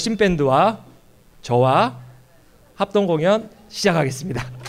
걸신 밴드와 저와 합동 공연 시작하겠습니다.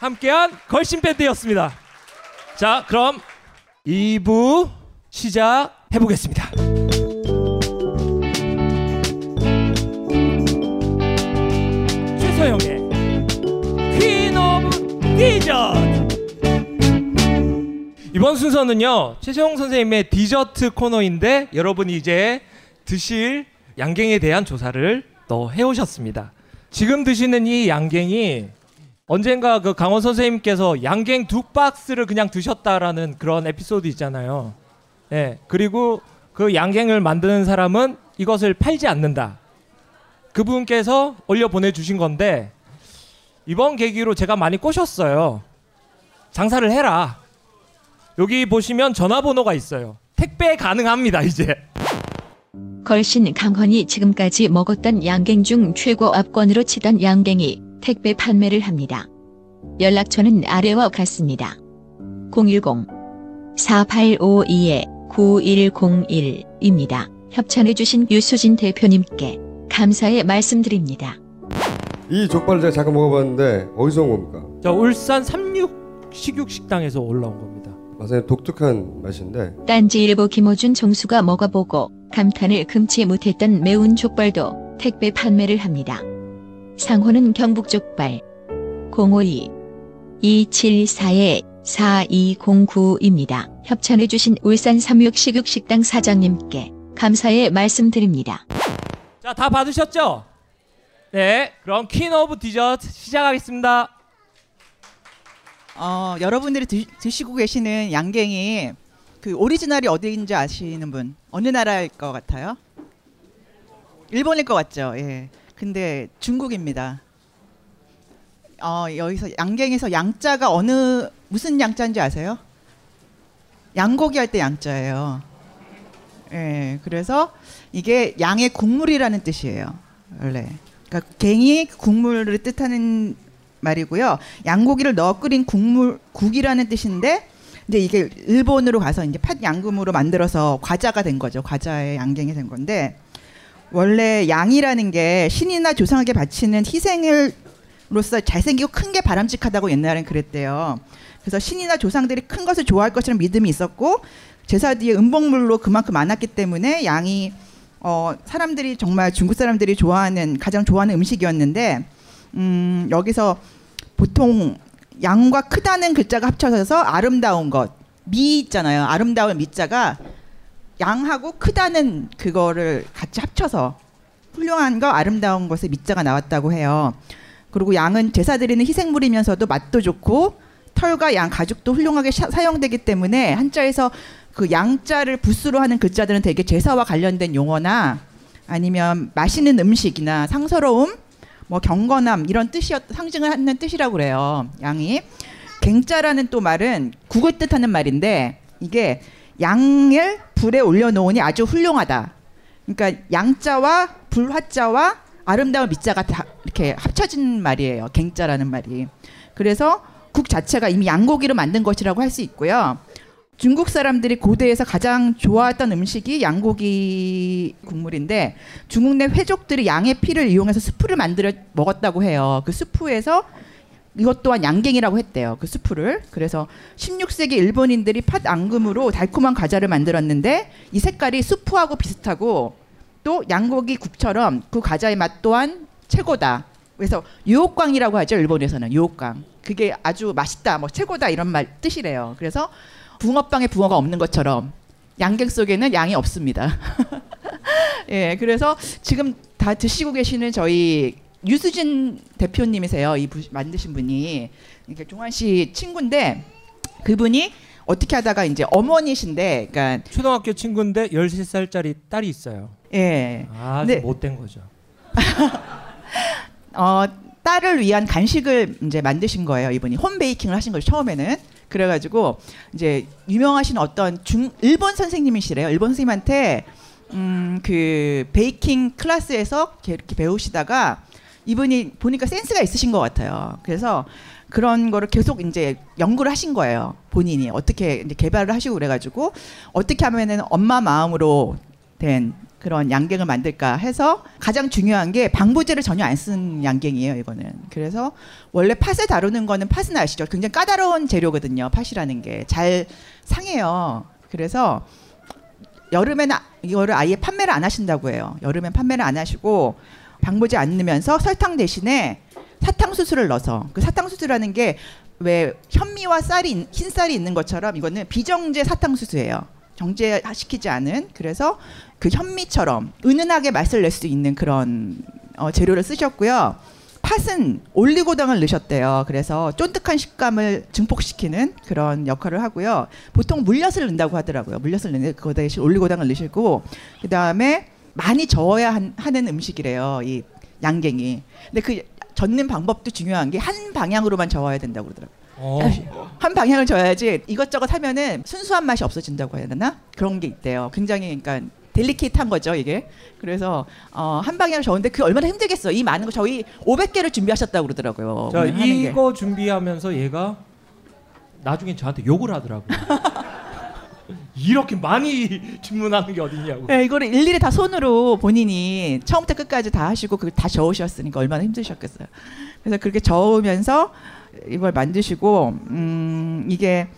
함께한 걸신 밴드였습니다. 자, 그럼 2부 시작해 보겠습니다. 최서영의 Queen of Dessert. 이번 순서는요 최세용 선생님의 디저트 코너인데 여러분이 이제 드실 양갱에 대한 조사를 또 해오셨습니다. 지금 드시는 이 양갱이 언젠가 그 강원 선생님께서 양갱 두 박스를 그냥 드셨다라는 그런 에피소드 있잖아요. 예. 그리고 그 양갱을 만드는 사람은 이것을 팔지 않는다. 그분께서 올려 보내주신 건데 이번 계기로 제가 많이 꼬셨어요. 장사를 해라. 여기 보시면 전화번호가 있어요. 택배 가능합니다 이제. 걸신 강헌이 지금까지 먹었던 양갱 중 최고 압권으로 치던 양갱이 택배 판매를 합니다. 연락처는 아래와 같습니다. 010-4852-9101입니다. 협찬해주신 유수진 대표님께 감사의 말씀드립니다. 이 족발을 제가 잠깐 먹어봤는데 어디서 온 겁니까? 저 울산 삼육 식육 식당에서 올라온 겁니다. 맛은 독특한 맛인데 딴지일보 김어준 총수가 먹어보고 감탄을 금치 못했던 매운 족발도 택배 판매를 합니다. 상호는 경북족발 052 274에 4209입니다. 협찬해주신 울산 삼육 식육식당 사장님께 감사의 말씀드립니다. 자, 다 받으셨죠? 네, 그럼 Queen of Dessert 시작하겠습니다. 어, 여러분들이 드, 드시고 계시는 양갱이 그 오리지널이 어디인지 아시는 분 어느 나라일 것 같아요? 일본일 것 같죠. 예. 근데 중국입니다. 어, 여기서 양갱에서 양자가 어느 무슨 양자인지 아세요? 양고기 할 때 양자예요. 예. 그래서 이게 양의 국물이라는 뜻이에요. 원래. 그러니까 갱이 국물을 뜻하는 말이고요. 양고기를 넣어 끓인 국물 국이라는 뜻인데 이제 이게 일본으로 가서 이제 팥 양금으로 만들어서 과자가 된 거죠. 과자의 양갱이 된 건데 원래 양이라는 게 신이나 조상에게 바치는 희생을로서 잘생기고 큰 게 바람직하다고 옛날엔 그랬대요. 그래서 신이나 조상들이 큰 것을 좋아할 것이라는 믿음이 있었고 제사 뒤에 음복물로 그만큼 많았기 때문에 양이 어 사람들이 정말 중국 사람들이 좋아하는 가장 좋아하는 음식이었는데 음 여기서 보통 양과 크다는 글자가 합쳐져서 아름다운 것, 미 있잖아요. 아름다운 미자가 양하고 크다는 그거를 같이 합쳐서 훌륭한 거, 아름다운 것의 미자가 나왔다고 해요. 그리고 양은 제사 드리는 희생물이면서도 맛도 좋고 털과 양 가죽도 훌륭하게 샤- 사용되기 때문에 한자에서 그 양자를 부수로 하는 글자들은 되게 제사와 관련된 용어나 아니면 맛있는 음식이나 상서로움 뭐 경건함 이런 뜻이었 상징을 하는 뜻이라고 그래요. 양이 갱자라는 또 말은 국을 뜻하는 말인데 이게 양을 불에 올려놓으니 아주 훌륭하다. 그러니까 양자와 불화자와 아름다운 밑자가 다 이렇게 합쳐진 말이에요. 갱자라는 말이. 그래서 국 자체가 이미 양고기로 만든 것이라고 할 수 있고요. 중국 사람들이 고대에서 가장 좋아했던 음식이 양고기 국물인데 중국 내 회족들이 양의 피를 이용해서 수프를 만들어 먹었다고 해요. 그 수프에서 이것 또한 양갱이라고 했대요. 그 수프를. 그래서 16세기 일본인들이 팥 앙금으로 달콤한 과자를 만들었는데 이 색깔이 수프하고 비슷하고 또 양고기 국처럼 그 과자의 맛 또한 최고다. 그래서 유혹광이라고 하죠. 일본에서는 유혹광. 그게 아주 맛있다, 뭐 최고다 이런 말 뜻이래요. 그래서 붕어빵에 붕어가 없는 것처럼 양갱 속에는 양이 없습니다. 예, 그래서 지금 다 드시고 계시는 저희 유수진 대표님이세요. 이 부- 만드신 분이 그러니까 종환 씨 친구인데 그분이 어떻게 하다가 이제 어머니신데, 그러니까 초등학교 친구인데 13살짜리 딸이 있어요. 예, 네. 못된 거죠. 어, 딸을 위한 간식을 이제 만드신 거예요. 이분이 홈 베이킹을 하신 거죠 처음에는. 그래가지고 이제 유명하신 어떤 중 일본 선생님이시래요. 일본 선생님한테 음 그 베이킹 클래스에서 이렇게, 이렇게 배우시다가 이분이 보니까 센스가 있으신 것 같아요. 그래서 그런 거를 계속 이제 연구를 하신 거예요. 본인이. 어떻게 이제 개발을 하시고 그래가지고 어떻게 하면은 엄마 마음으로 된 그런 양갱을 만들까 해서 가장 중요한 게 방부제를 전혀 안 쓴 양갱이에요 이거는. 그래서 원래 팥을 다루는 거는 팥은 아시죠? 굉장히 까다로운 재료거든요 팥이라는 게. 잘 상해요. 그래서 여름에는 아- 이거를 아예 판매를 안 하신다고 해요. 여름엔 판매를 안 하시고 방부제 안 넣으면서 설탕 대신에 사탕수수를 넣어서 그 사탕수수라는 게 왜 현미와 쌀이 있- 흰쌀이 있는 것처럼 이거는 비정제 사탕수수예요 정제시키지 않은 그래서 그 현미처럼 은은하게 맛을 낼 수 있는 그런 어, 재료를 쓰셨고요. 팥은 올리고당을 넣으셨대요. 그래서 쫀득한 식감을 증폭시키는 그런 역할을 하고요. 보통 물엿을 넣는다고 하더라고요. 물엿을 넣는데 그거 대신 올리고당을 넣으시고 그 다음에 많이 저어야 한- 하는 음식이래요. 이 양갱이. 근데 그 젓는 방법도 중요한 게 한 방향으로만 저어야 된다고 그러더라고요. 어. 한 방향을 줘야지 이것저것 하면은 순수한 맛이 없어진다고 해야 되나 그런 게 있대요. 굉장히 그러니까 델리케이트한 거죠 이게. 그래서 어, 한 방향을 저는데 그 얼마나 힘들겠어. 이 많은 거 저희 500개를 준비하셨다고 그러더라고요. 자. 이거 준비하면서 얘가 나중에 저한테 욕을 하더라고요. 이렇게 많이 주문하는 게 어딨냐고. 네, 이거를 일일이 다 손으로 본인이 처음부터 끝까지 다 하시고 그걸 다 저으셨으니까 얼마나 힘드셨겠어요. 그래서 그렇게 저으면서 이걸 만드시고 음, 이게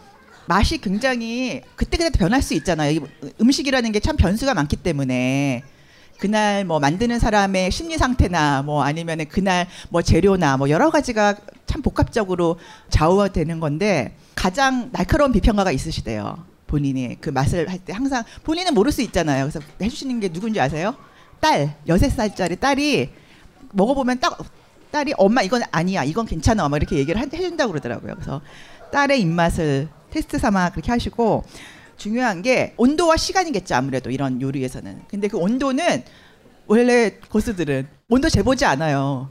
맛이 굉장히 그때그때 변할 수 있잖아요. 이 음식이라는 게 참 변수가 많기 때문에 그날 뭐 만드는 사람의 심리 상태나 뭐 아니면은 그날 뭐 재료나 뭐 여러 가지가 참 복합적으로 좌우되는 건데 가장 날카로운 비평가가 있으시대요. 본인이 그 맛을 할 때 항상 본인은 모를 수 있잖아요. 그래서 해주시는 게 누군지 아세요? 딸 여섯 살짜리 딸이 먹어보면 딱 딸이 엄마 이건 아니야 이건 괜찮아 막 이렇게 얘기를 한- 해준다고 그러더라고요. 그래서 딸의 입맛을 테스트 삼아 그렇게 하시고 중요한 게 온도와 시간이겠죠 아무래도 이런 요리에서는. 근데 그 온도는 원래 고수들은 온도 재보지 않아요.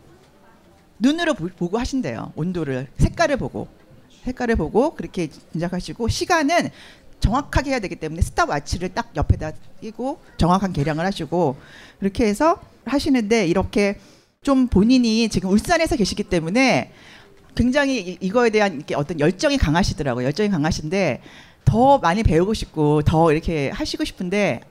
눈으로 보- 보고 하신대요. 온도를 색깔을 보고 색깔을 보고 그렇게 진작하시고 시간은 정확하게 해야 되기 때문에 스탑워치를 딱 옆에다 끼고 정확한 계량을 하시고 그렇게 해서 하시는데 이렇게 좀 본인이 지금 울산에서 계시기 때문에 굉장히 이- 이거에 대한 어떤 열정이 강하시더라고요. 열정이 강하신데 더 많이 배우고 싶고 더 이렇게 하시고 싶은데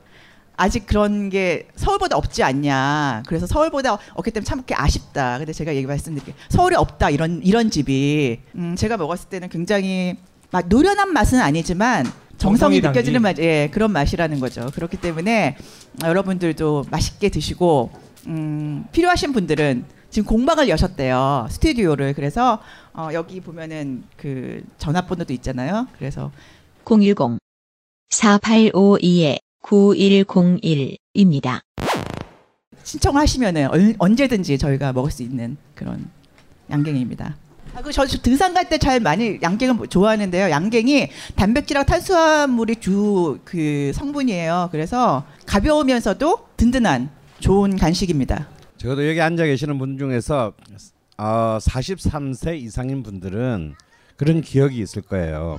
아직 그런 게 서울보다 없지 않냐. 그래서 서울보다 없기 때문에 참 아쉽다. 근데 제가 얘기 말씀드릴게요. 서울에 없다 이런 이런 집이 음, 제가 먹었을 때는 굉장히 막 노련한 맛은 아니지만 정성이. 느껴지는 맛, 예, 그런 맛이라는 거죠. 그렇기 때문에 여러분들도 맛있게 드시고 음, 필요하신 분들은 지금 공방을 여셨대요 스튜디오를 그래서 어, 여기 보면은 그 전화번호도 있잖아요. 그래서 010 4852 9101입니다. 신청하시면은 얼- 언제든지 저희가 먹을 수 있는 그런 양갱입니다. 아, 그저 저 등산 갈 때 잘 많이 양갱을 뭐 좋아하는데요. 양갱이 단백질하고 탄수화물이 주 그 성분이에요. 그래서 가벼우면서도 든든한 좋은 간식입니다. 적어도 여기 앉아 계시는 분 중에서 어, 43세 이상인 분들은 그런 기억이 있을 거예요.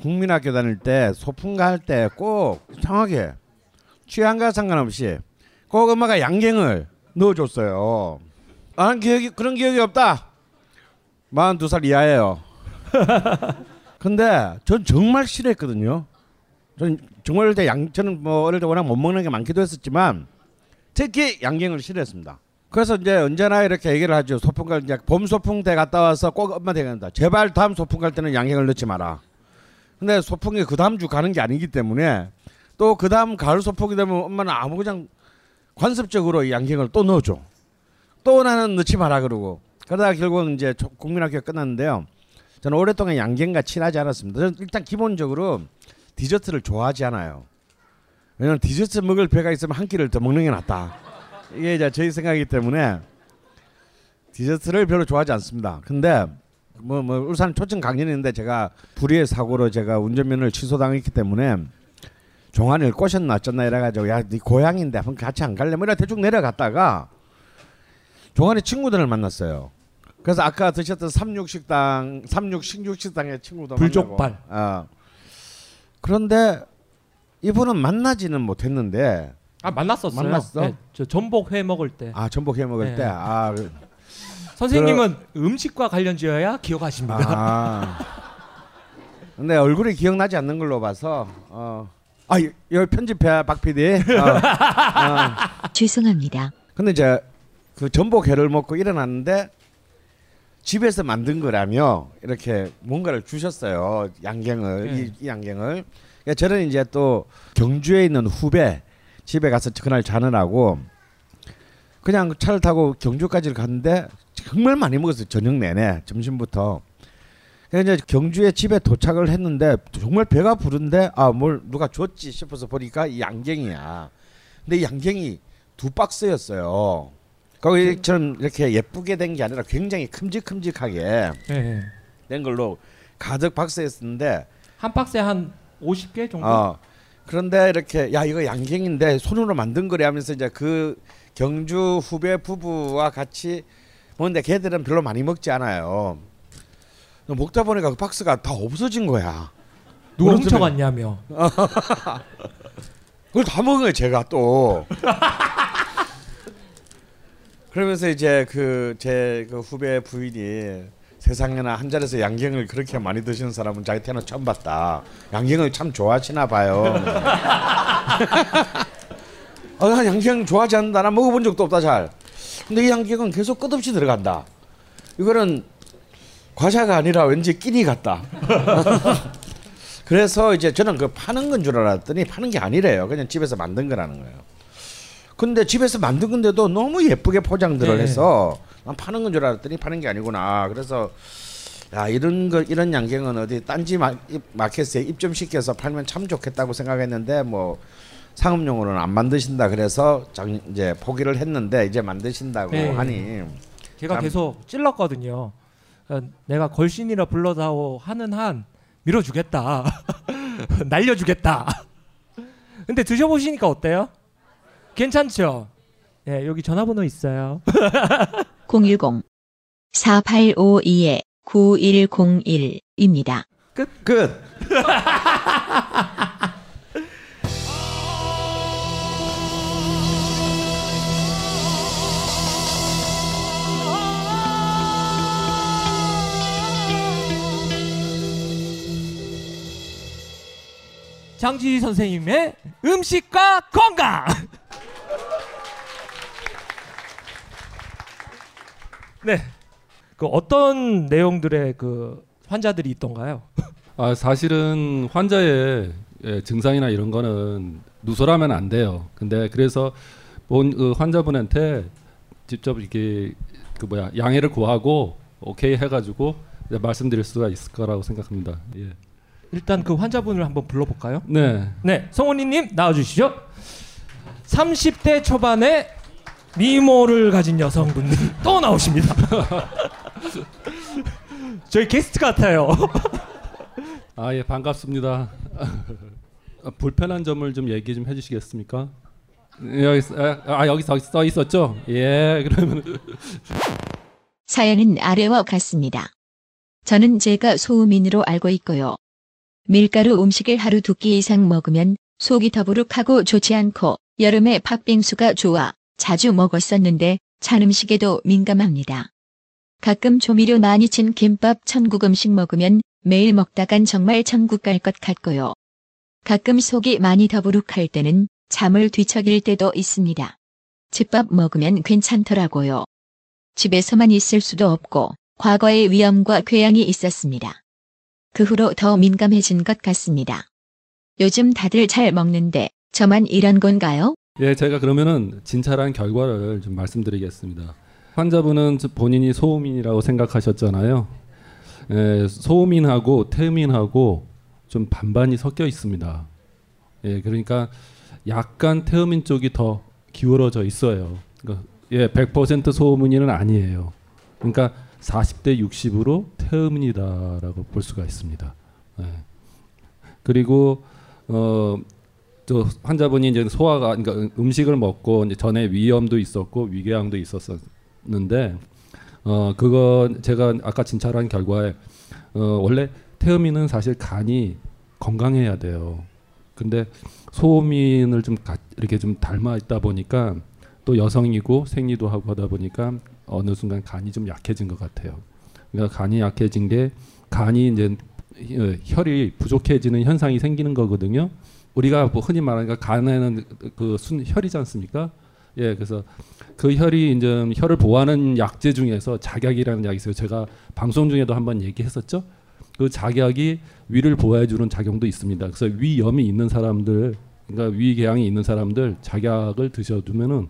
국민학교 다닐 때 소풍가 할 때 꼭 정확하게 취향과 상관없이 꼭 엄마가 양갱을 넣어줬어요. 나는 기억이 그런 기억이 없다. 42살 이하예요. 근데 전 정말 싫어했거든요. 전 정말 어릴 때 양, 저는 뭐 어릴 때 워낙 못 먹는 게 많기도 했었지만 특히 양갱을 싫어했습니다. 그래서 이제 언제나 이렇게 얘기를 하죠. 소풍 갈 이제 봄 소풍 때 갔다 와서 꼭 엄마한테 간다. 제발 다음 소풍 갈 때는 양갱을 넣지 마라. 근데 소풍이 그 다음 주 가는 게 아니기 때문에 또 그 다음 가을 소풍이 되면 엄마는 아무 그냥 관습적으로 이 양갱을 또 넣어줘. 또 나는 넣지 마라 그러고 그러다가 결국은 이제 초- 국민학교가 끝났는데요. 저는 오랫동안 양갱과 친하지 않았습니다. 저는 일단 기본적으로 디저트를 좋아하지 않아요. 왜냐면 디저트 먹을 배가 있으면 한 끼를 더 먹는 게 낫다. 이게 이제 저희 생각이기 때문에 디저트를 별로 좋아하지 않습니다. 근데 뭐, 뭐 울산 초청 강연인데 제가 불의의 사고로 제가 운전면허를 취소당했기 때문에 종환이를 꼬셨나 어쩌나 이래가지고 야 네 고향인데 한번 같이 안 갈래? 뭐 이래 대충 내려갔다가 종환이 친구들을 만났어요. 그래서 아까 드셨던 삼육식당, 삼육 식육식당의 친구도 불족발. 만나고. 어. 그런데 이분은 만나지는 못했는데 아 만났었어요. 만났어? 네, 저 전복 회 먹을 때. 아 전복 해 먹을 네. 때 아, 그- 선생님은 음식과 관련지어야 기억하십니다. 아. 근데 얼굴이 기억나지 않는 걸로 봐서 어. 아, 이- 여기 편집해 박 PD. 어. 어. 죄송합니다. 근데 이제 그 전복 회를 먹고 일어났는데 집에서 만든 거라며 이렇게 뭔가를 주셨어요 양갱을 네. 이, 이 양갱을 그러니까 저는 이제 또 경주에 있는 후배 집에 가서 그날 자느라고 그냥 차를 타고 경주까지 갔는데 정말 많이 먹었어요 저녁 내내 점심부터 그래서 이제 경주에 집에 도착을 했는데 정말 배가 부른데 아 뭘 누가 줬지 싶어서 보니까 이 양갱이야 근데 이 양갱이 두 박스였어요. 거기처럼 이렇게 예쁘게 된 게 아니라 굉장히 큼직큼직하게 네. 된 걸로 가득 박스였는데 한 박스에 한 50개 정도. 어 그런데 이렇게 야 이거 양갱인데 손으로 만든 거래 하면서 이제 그 경주 후배 부부와 같이 먹는데 걔들은 별로 많이 먹지 않아요. 먹다 보니까 그 박스가 다 없어진 거야. 누가 훔쳐갔냐며. 그걸 다 먹은 거예요 제가 또 그러면서 이제 그제그 후배 부인이 세상에나 한 자리에서 양갱을 그렇게 많이 드시는 사람은 자기 태어나 처음 봤다. 양갱을 참 좋아하시나 봐요. 아, 난 양갱 좋아하지 않는다. 난 먹어본 적도 없다 잘. 근데 이 양갱은 계속 끝없이 들어간다. 이거는 과자가 아니라 왠지 끼니 같다. 그래서 이제 저는 그 파는 건 줄 알았더니 파는 게 아니래요. 그냥 집에서 만든 거라는 거예요. 근데 집에서 만든 건데도 너무 예쁘게 포장들을 네. 해서 난 파는 건 줄 알았더니 파는 게 아니구나. 그래서 야 이런 거 이런 양갱은 어디 딴지 마, 마켓에 입점시켜서 팔면 참 좋겠다고 생각했는데 뭐 상업용으로는 안 만드신다 그래서 장, 이제 포기를 했는데 이제 만드신다고 네. 하니 제가 참- 계속 찔렀거든요. 어, 내가 걸신이라 불러다오 하는 한 밀어주겠다. 날려주겠다. 근데 드셔보시니까 어때요? 괜찮죠? 예, 여기 전화번호 있어요. 010 4852 9101입니다. 끝. 장지희 선생님의 음식과 건강. 네. 그 어떤 내용들의 그 환자들이 있던가요? 아 사실은 환자의 예, 증상이나 이런 거는 누설하면 안 돼요. 근데 그래서 본 그 환자분한테 직접 이렇게 그 뭐야 양해를 구하고 오케이 해가지고 말씀드릴 수가 있을 거라고 생각합니다. 예. 일단 그 환자분을 한번 불러볼까요? 네. 네, 성훈이님 나와주시죠. 30대 초반의 미모를 가진 여성분이 또 나오십니다. 저희 게스트 같아요. 아 예 반갑습니다. 아, 불편한 점을 좀 얘기 좀 해주시겠습니까? 여기 아, 아 여기 써, 써 있었죠? 예 그러면 사연은 아래와 같습니다. 저는 제가 소음인으로 알고 있고요. 밀가루 음식을 하루 두 끼 이상 먹으면 속이 더부룩하고 좋지 않고 여름에 팥빙수가 좋아 자주 먹었었는데 찬 음식에도 민감합니다. 가끔 조미료 많이 친 김밥 천국 음식 먹으면 매일 먹다간 정말 천국 갈 것 같고요. 가끔 속이 많이 더부룩할 때는 잠을 뒤척일 때도 있습니다. 집밥 먹으면 괜찮더라고요. 집에서만 있을 수도 없고 과거에 위염과 궤양이 있었습니다. 그 후로 더 민감해진 것 같습니다. 요즘 다들 잘 먹는데 저만 이런 건가요? 예 제가 그러면은 진찰한 결과를 좀 말씀드리겠습니다. 환자분은 본인이 소음인이라고 생각하셨잖아요. 예, 소음인하고 태음인하고 좀 반반이 섞여 있습니다. 예, 그러니까 약간 태음인 쪽이 더 기울어져 있어요. 그러니까 예, 100% 소음인은 아니에요. 그러니까 40대 60으로 태음인이다라고 볼 수가 있습니다. 예. 그리고 어, 또 환자분이 이제 소화가 그러니까 음식을 먹고 이제 전에 위염도 있었고 위궤양도 있었었는데 어 그거 제가 아까 진찰한 결과에 어 원래 태음인은 사실 간이 건강해야 돼요. 근데 소음인을 좀 가, 이렇게 좀 닮아 있다 보니까 또 여성이고 생리도 하고 하다 보니까 어느 순간 간이 좀 약해진 것 같아요. 그러니까 간이 약해진 게 간이 이제 어, 혈이 부족해지는 현상이 생기는 거거든요. 우리가 뭐 흔히 말하니까 간에는 그 순 혈이지 않습니까? 예, 그래서 그 혈이 이제 혈을 보호하는 약제 중에서 작약이라는 약이 있어요. 제가 방송 중에도 한번 얘기했었죠. 그 작약이 위를 보호해 주는 작용도 있습니다. 그래서 위염이 있는 사람들, 그러니까 위궤양이 있는 사람들 작약을 드셔두면은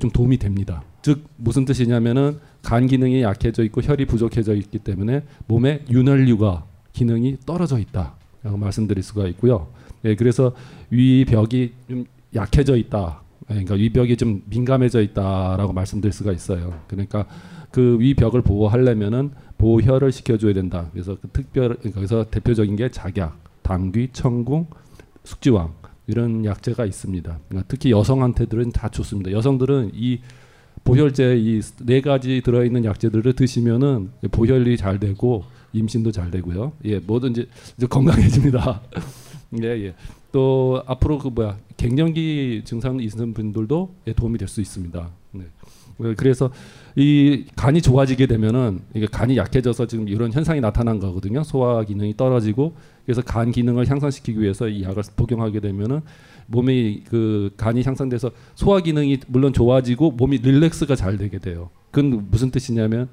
좀 도움이 됩니다. 즉 무슨 뜻이냐면은 간 기능이 약해져 있고 혈이 부족해져 있기 때문에 몸에 윤활유가 기능이 떨어져 있다라고 말씀드릴 수가 있고요. 예, 그래서 위 벽이 좀 약해져 있다. 예, 그러니까 위 벽이 좀 민감해져 있다라고 말씀드릴 수가 있어요. 그러니까 그 위 벽을 보호하려면은 보혈을 시켜줘야 된다. 그래서 그 특별 그래서 대표적인 게 작약, 당귀, 청궁, 숙지왕 이런 약재가 있습니다. 그러니까 특히 여성한테들은 다 좋습니다. 여성들은 이 보혈제 이 네 가지 들어있는 약재들을 드시면은 보혈이 잘 되고 임신도 잘 되고요. 예, 뭐든지 이제 건강해집니다. 예, 예. 또 앞으로 그 뭐야 갱년기 증상 있는 분들도 예, 도움이 될 수 있습니다. 네. 그래서 이 간이 좋아지게 되면은 이게 간이 약해져서 지금 이런 현상이 나타난 거거든요. 소화 기능이 떨어지고 그래서 간 기능을 향상시키기 위해서 이 약을 복용하게 되면은 몸이 그 간이 향상돼서 소화 기능이 물론 좋아지고 몸이 릴렉스가 잘 되게 돼요. 그건 무슨 뜻이냐면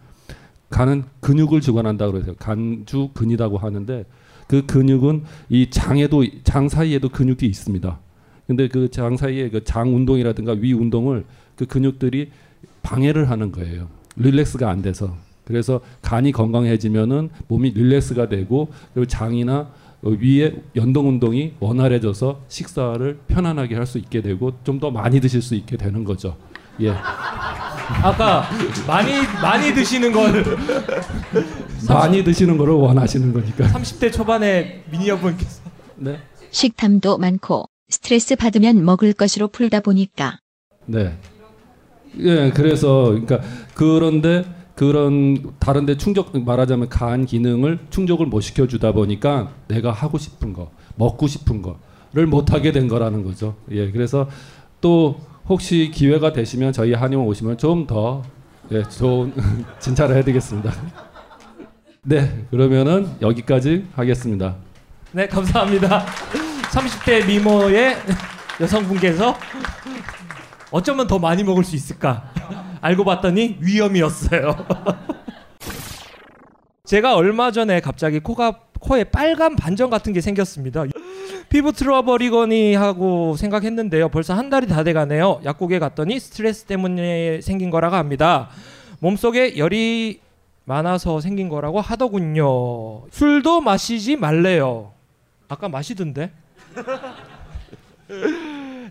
간은 근육을 주관한다 그래서 간주 근이라고 하는데 그 근육은 이 장에도 장 사이에도 근육이 있습니다. 근데 그 장 사이에 그 장 운동이라든가 위 운동을 그 근육들이 방해를 하는 거예요. 릴렉스가 안 돼서. 그래서 간이 건강해지면은 몸이 릴렉스가 되고 그리고 장이나 위에 연동 운동이 원활해져서 식사를 편안하게 할 수 있게 되고 좀 더 많이 드실 수 있게 되는 거죠. 예. 아까 많이 많이 드시는 걸 많이 드시는 거를 원하시는 거니까. 30대 초반에 미니어분께서 네. 식탐도 많고 스트레스 받으면 먹을 것으로 풀다 보니까 네. 예, 그래서 그러니까 그런데 그런 다른데 충족 말하자면 간 기능을 충족을 못 시켜주다 보니까 내가 하고 싶은 거, 먹고 싶은 거를 못 하게 된 거라는 거죠. 예, 그래서 또 혹시 기회가 되시면 저희 한의원 오시면 좀 더 예, 좋은 진찰을 해드리겠습니다. 네, 그러면은 여기까지 하겠습니다. 네 감사합니다. 30대 미모의 여성분께서 어쩌면 더 많이 먹을 수 있을까 알고 봤더니 위험이었어요. 제가 얼마 전에 갑자기 코가 코에 빨간 반점 같은 게 생겼습니다. 피부 트러블이거니 하고 생각했는데요. 벌써 한 달이 다 돼가네요. 약국에 갔더니 스트레스 때문에 생긴 거라고 합니다. 몸속에 열이 많아서 생긴 거라고 하더군요. 술도 마시지 말래요. 아까 마시던데.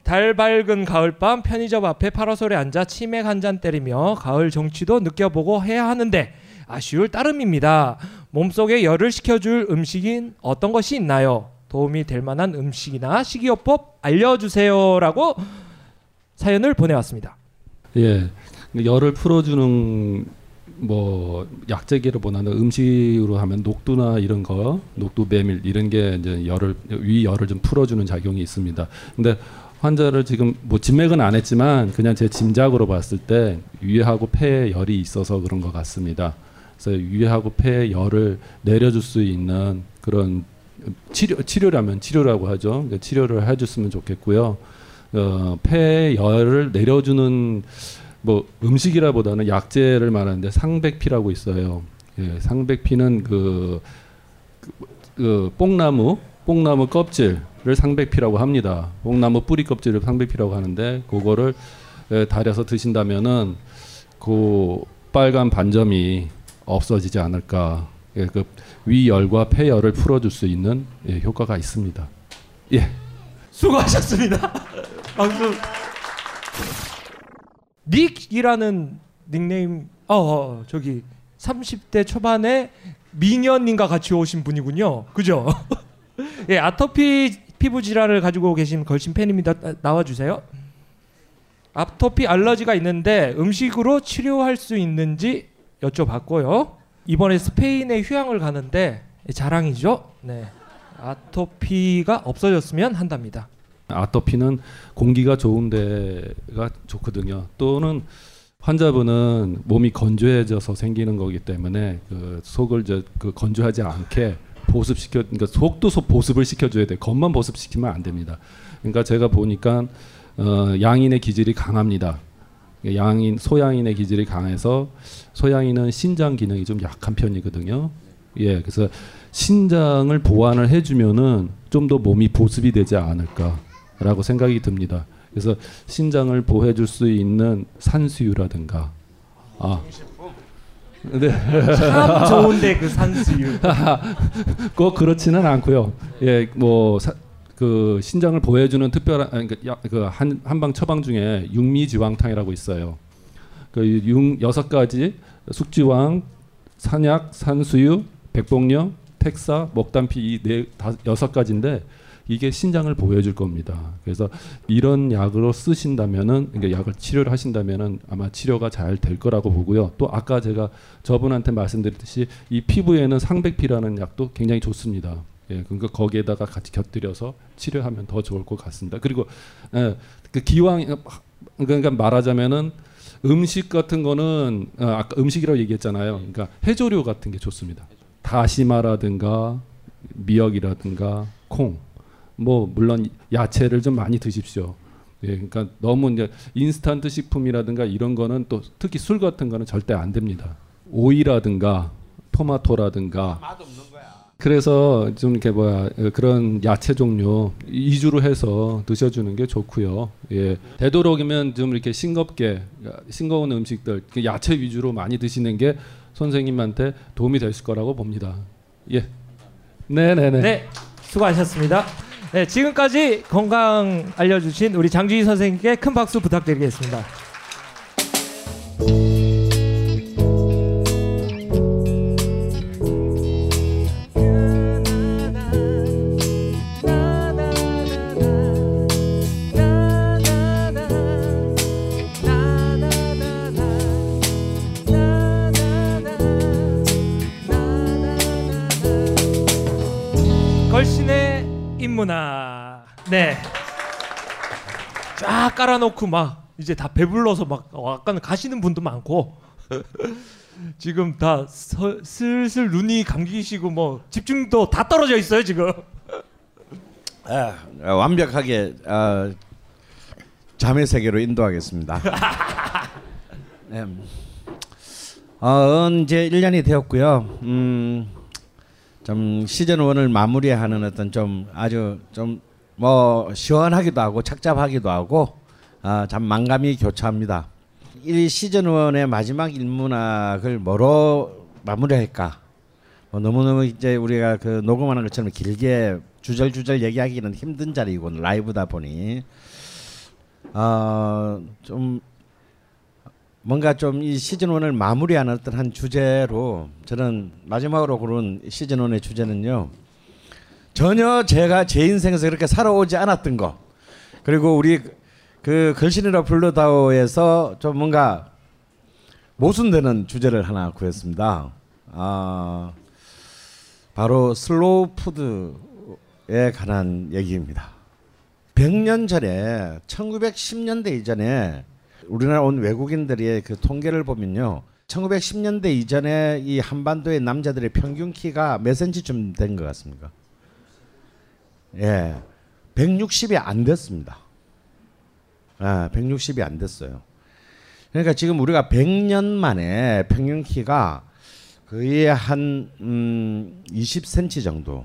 달 밝은 가을밤 편의점 앞에 파라솔에 앉아 치맥 한 잔 때리며 가을 정취도 느껴보고 해야 하는데 아쉬울 따름입니다. 몸속에 열을 식혀줄 음식인 어떤 것이 있나요? 도움이 될 만한 음식이나 식이요법 알려주세요라고 사연을 보내왔습니다. 예, 열을 풀어주는 뭐 약재기로보다는 음식으로 하면 녹두나 이런 거, 녹두 메밀 이런 게 이제 열을 위 열을 좀 풀어주는 작용이 있습니다. 근데 환자를 지금 뭐 진맥은 안 했지만 그냥 제 짐작으로 봤을 때 위하고 폐에 열이 있어서 그런 것 같습니다. 그래서 위하고 폐에 열을 내려줄 수 있는 그런 치료 치료라면 치료라고 하죠. 그러니까 치료를 해줬으면 좋겠고요. 어, 폐에 열을 내려주는 뭐 음식이라보다는 약재를 말하는데 상백피라고 있어요. 예, 상백피는 그, 그, 그 뽕나무 뽕나무 껍질을 상백피라고 합니다. 뽕나무 뿌리 껍질을 상백피라고 하는데 그거를 예, 달여서 드신다면은 그 빨간 반점이 없어지지 않을까. 예, 그 위열과 폐열을 풀어줄 수 있는 예, 효과가 있습니다. 예. 수고하셨습니다. 박수. 닉이라는 닉네임 어, 어 저기 30대 초반에 미녀님과 같이 오신 분이군요. 그죠? 예, 아토피 피부 질환을 가지고 계신 걸신 팬입니다. 나- 나와 주세요. 아토피 알러지가 있는데 음식으로 치료할 수 있는지 여쭤봤고요. 이번에 스페인에 휴양을 가는데 자랑이죠. 네. 아토피가 없어졌으면 한답니다. 아토피는 공기가 좋은 데가 좋거든요. 또는 환자분은 몸이 건조해져서 생기는 거기 때문에 그 속을 이제 그 건조하지 않게 보습시켜 그러니까 속도 속 보습을 시켜줘야 돼. 겉만 보습시키면 안 됩니다. 그러니까 제가 보니까 어, 양인의 기질이 강합니다. 양인 소양인의 기질이 강해서 소양인은 신장 기능이 좀 약한 편이거든요. 예, 그래서 신장을 보완을 해주면은 좀 더 몸이 보습이 되지 않을까 라고 생각이 듭니다. 그래서 신장을 보호해 줄 수 있는 산수유라든가 아, 네, 참 좋은데 그 산수유. 꼭 그렇지는 않고요. 예, 뭐 그 신장을 보호해 주는 특별한 아니, 그 야- 그 한, 한방 처방 중에 육미지왕탕이라고 있어요. 그육 여섯 가지 숙지왕, 산약, 산수유, 백봉령, 택사, 먹단피 이네 여섯 가지인데 이게 신장을 보호해줄 겁니다. 그래서 이런 약으로 쓰신다면은 그러니까 약을 치료를 하신다면은 아마 치료가 잘 될 거라고 보고요. 또 아까 제가 저분한테 말씀드렸듯이 이 피부에는 상백피라는 약도 굉장히 좋습니다. 예, 그러니까 거기에다가 같이 곁들여서 치료하면 더 좋을 것 같습니다. 그리고 예, 그 기왕 그러니까 말하자면은 음식 같은 거는 어, 아까 음식이라고 얘기했잖아요. 그러니까 해조류 같은 게 좋습니다. 다시마라든가 미역이라든가 콩, 뭐 물론 야채를 좀 많이 드십시오. 예, 그러니까 너무 이제 인스턴트 식품이라든가 이런 거는 또 특히 술 같은 거는 절대 안 됩니다. 오이라든가 토마토라든가 그래서 좀 이렇게 뭐야 어, 그런 야채 종류 위주로 해서 드셔주는 게 좋고요. 예, 되도록이면 좀 이렇게 싱겁게 싱거운 음식들 그 야채 위주로 많이 드시는 게 선생님한테 도움이 되실 거라고 봅니다. 예, 네, 네, 네. 네, 수고하셨습니다. 네, 지금까지 건강 알려주신 우리 장주희 선생님께 큰 박수 부탁드리겠습니다. 걸신의 인문화. 네. 쫙 깔아놓고 막 이제 다 배불러서 막 약간 가시는 분도 많고 지금 다 서, 슬슬 눈이 감기시고 뭐 집중도 다 떨어져 있어요 지금. 아, 어, 완벽하게 어, 잠의 세계로 인도하겠습니다. 음, 어, 이제 1년이 되었고요. 음, 좀 시즌 1을 마무리하는 어떤 좀 아주 좀 뭐 시원하기도 하고 착잡하기도 하고 아, 참 만감이 교차합니다. 이 시즌 1의 마지막 일문학을 뭐로 마무리할까? 뭐 너무너무 이제 우리가 그 녹음하는 것처럼 길게 주절주절 얘기하기는 힘든 자리이고 라이브다 보니 어 좀 뭔가 좀 이 시즌 1을 마무리하는 어떤 한 주제로 저는 마지막으로 고른 시즌 1의 주제는요. 전혀 제가 제 인생에서 그렇게 살아오지 않았던 거. 그리고 우리 그 걸신이라 불러다오에서 좀 뭔가 모순되는 주제를 하나 구했습니다. 아 바로 슬로우 푸드에 관한 얘기입니다. 100년 전에 1910년대 이전에 우리나라 온 외국인들의 그 통계를 보면요. 1910년대 이전에 이 한반도의 남자들의 평균 키가 몇 센치쯤 된 것 같습니까? 예. 160이 안 됐습니다. 아, 160이 안 됐어요. 그러니까 지금 우리가 100년 만에 평균 키가 거의 한 음, 20cm 정도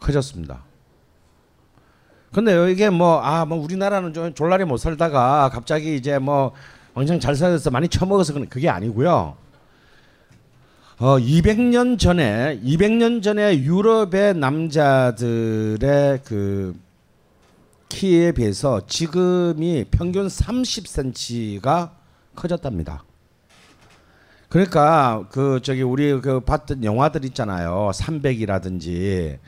커졌습니다. 근데 이게 뭐 아 뭐 우리나라는 좀 졸라리 못 살다가 갑자기 이제 뭐 왕창 잘 살아서 많이 처먹어서 그게 아니고요. 어 200년 전에 200년 전에 유럽의 남자들의 그 키에 비해서 지금이 평균 30cm가 커졌답니다. 그러니까 그 저기 우리 그 봤던 영화들 있잖아요. 300이라든지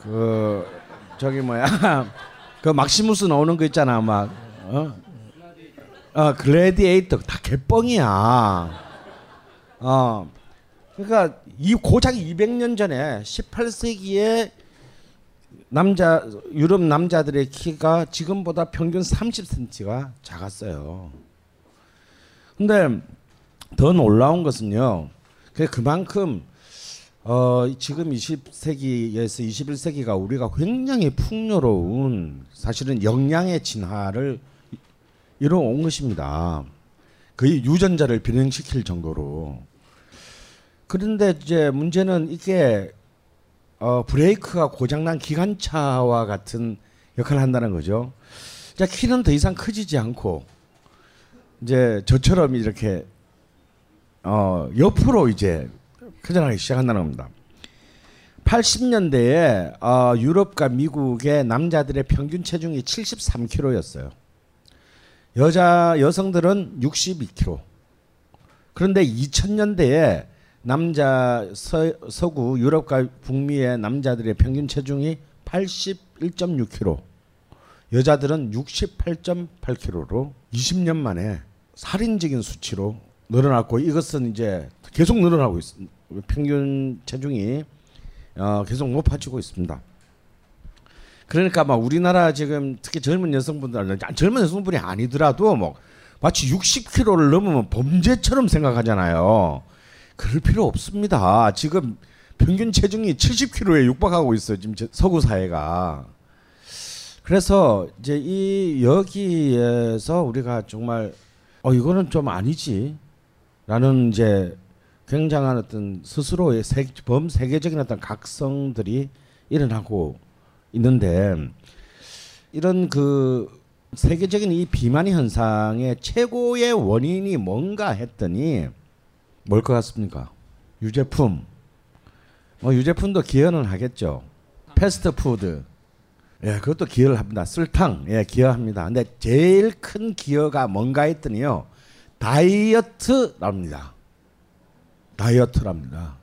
그 저기 뭐야 그 막시무스 나오는 거 있잖아 막 어? 어 글래디에이터 다 개뻥이야. 어 그러니까 이 고작 200년 전에 18세기에 남자 유럽 남자들의 키가 지금보다 평균 30cm가 작았어요. 근데 더 놀라운 것은요. 그 그만큼 어 지금 20세기에서 21세기가 우리가 굉장히 풍요로운 사실은 영양의 진화를 이뤄온 것입니다. 거의 유전자를 변형시킬 정도로. 그런데 이제 문제는 이게 어 브레이크가 고장난 기관차와 같은 역할을 한다는 거죠. 자 키는 더 이상 커지지 않고 이제 저처럼 이렇게 어 옆으로 이제 커져나가기 시작한다는 겁니다. 80년대에 어, 유럽과 미국의 남자들의 평균 체중이 73kg였어요. 여자 여성들은 62kg. 그런데 2000년대에 남자 서, 서구 유럽과 북미의 남자들의 평균 체중이 81.6kg. 여자들은 68.8kg로 20년 만에 살인적인 수치로 늘어났고 이것은 이제 계속 늘어나고 있습니다. 평균 체중이 어, 계속 높아지고 있습니다. 그러니까 막 우리나라 지금 특히 젊은 여성분들 젊은 여성분이 아니더라도 뭐 마치 60kg를 넘으면 범죄처럼 생각하잖아요. 그럴 필요 없습니다. 지금 평균 체중이 70kg에 육박하고 있어요. 지금 서구 사회가. 그래서 이제 이 여기에서 우리가 정말 어 이거는 좀 아니지. 라는 이제 굉장한 어떤 스스로의 세, 범세계적인 어떤 각성들이 일어나고 있는데 이런 그 세계적인 이 비만 현상의 최고의 원인이 뭔가 했더니 뭘 것 같습니까? 유제품. 뭐 유제품도 기여는 하겠죠. 패스트푸드. 예, 그것도 기여를 합니다. 설탕, 예, 기여합니다. 근데 제일 큰 기여가 뭔가 했더니요. 다이어트랍니다. 다이어트랍니다.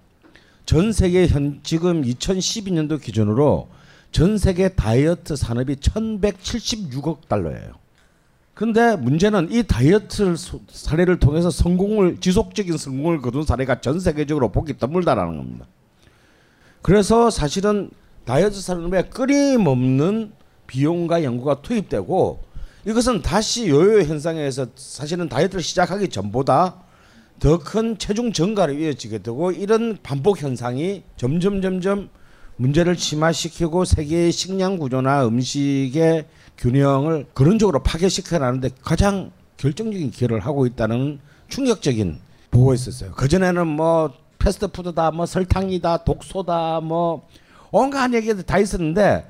전 세계 현 지금 2012년도 기준으로 전 세계 다이어트 산업이 1,176억 달러예요. 근데 문제는 이 다이어트 사례를 통해서 성공을 지속적인 성공을 거둔 사례가 전 세계적으로 보기 드물다라는 겁니다. 그래서 사실은 다이어트 산업에 끊임없는 비용과 연구가 투입되고 이것은 다시 요요 현상에서 사실은 다이어트를 시작하기 전보다 더 큰 체중 증가로 이어지게 되고 이런 반복 현상이 점점 점점 문제를 심화시키고 세계의 식량 구조나 음식의 균형을 그런 쪽으로 파괴시켜 나는데 가장 결정적인 기여를 하고 있다는 충격적인 보고가 있었어요. 그 전에는 뭐 패스트푸드다, 뭐 설탕이다, 독소다, 뭐 온갖 얘기들 다 있었는데